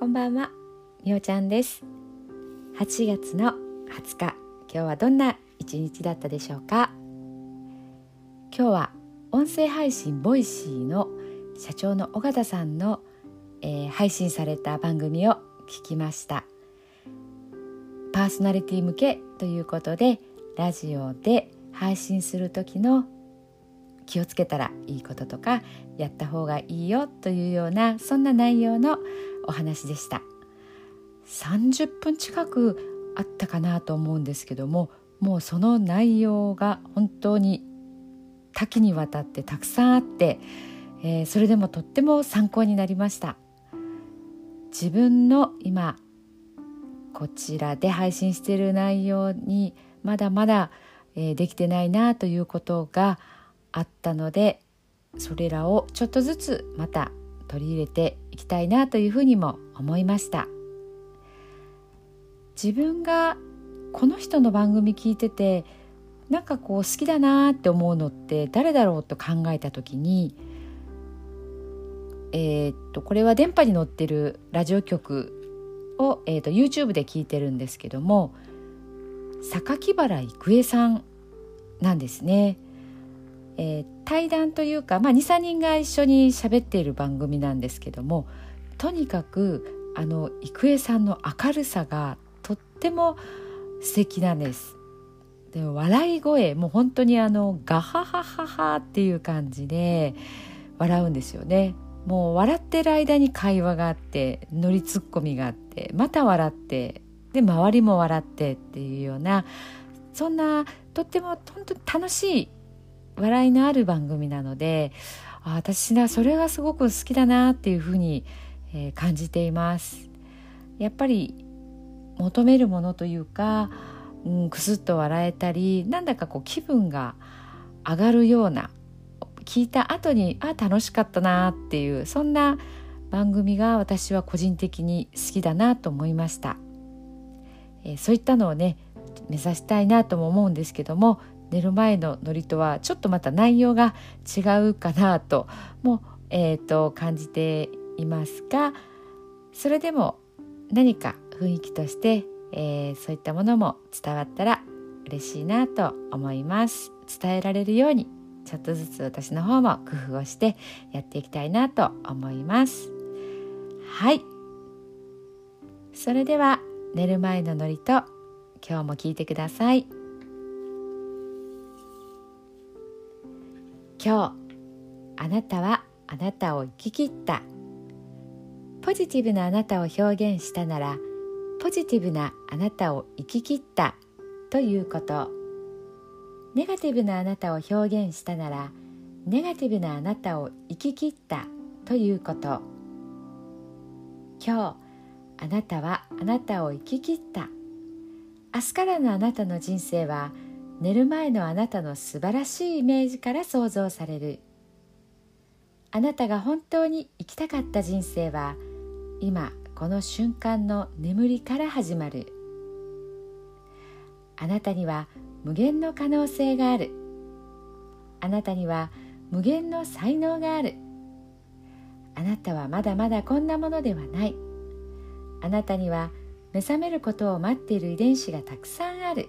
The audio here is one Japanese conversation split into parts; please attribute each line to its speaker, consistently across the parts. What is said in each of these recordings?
Speaker 1: こんばんは、みおちゃんです。8月の20日、今日はどんな一日だったでしょうか？今日は音声配信ボイシーの社長の尾形さんの、えー、配信された番組を聞きました。パーソナリティ向けということでラジオで配信する時の気をつけたらいいこととかやった方がいいよというようなそんな内容のお話でした。30分近くあったかなと思うんですけどももうその内容が本当に多岐にわたってたくさんあって、えー、それでもとっても参考になりました。自分の今こちらで配信している内容にまだまだ、えー、できてないなということがあったのでそれらをちょっとずつまた取り入れていきたいなというふうにも思いました自分がこの人の番組聞いててなんかこう好きだなって思うのって誰だろうと考えた時にえー、っとこれは電波に乗ってるラジオ局を、えー、っと YouTube で聞いてるんですけども榊原郁恵さんなんですね。えー、対談というか、まあ、23人が一緒に喋っている番組なんですけどもとにかくあの郁恵さんの明るさがとっても素敵なんです。で笑い声もう本当にあのガハハハハっていう感じで笑うんですよね。もう笑ってる間に会話があってノリツッコミがあってまた笑ってで周りも笑ってっていうようなそんなとっても本当に楽しい笑いのある番組なのであ私はそれがすごく好きだなっていうふうに、えー、感じています。やっぱり求めるものというか、うん、くすっと笑えたりなんだかこう気分が上がるような聞いた後にあ楽しかったなっていうそんな番組が私は個人的に好きだなと思いました、えー、そういったのをね目指したいなとも思うんですけども寝る前の祝詞はちょっとまた内容が違うかなとも、えーと、感じていますがそれでも何か雰囲気として、えー、そういったものも伝わったら嬉しいなと思います。伝えられるようにちょっとずつ私の方も工夫をしてやっていきたいなと思います。はい。それでは寝る前の祝詞と今日も聞いてください。今日あなたはあなたを生き切った。ポジティブなあなたを表現したならポジティブなあなたを生き切った。ということ。ネガティブなあなたを表現したならネガティブなあなたを生き切った。ということ。今日あなたはあなたを生き切った。明日からのあなたの人生は寝る前のあなたの素晴らしいイメージから想像される。あなたが本当に生きたかった人生は今この瞬間の眠りから始まる。あなたには無限の可能性がある。あなたには無限の才能がある。あなたはまだまだこんなものではない。あなたには目覚めることを待っている遺伝子がたくさんある。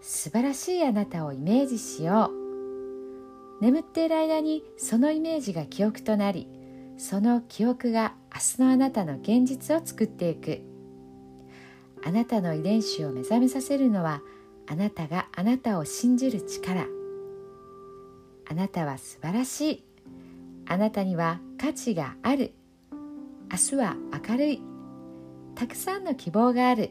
Speaker 1: 素晴らしいあなたをイメージしよう。眠っている間にそのイメージが記憶となりその記憶が明日のあなたの現実を作っていく。あなたの遺伝子を目覚めさせるのはあなたがあなたを信じる力。あなたは素晴らしい。あなたには価値がある。明日は明るい。たくさんの希望がある。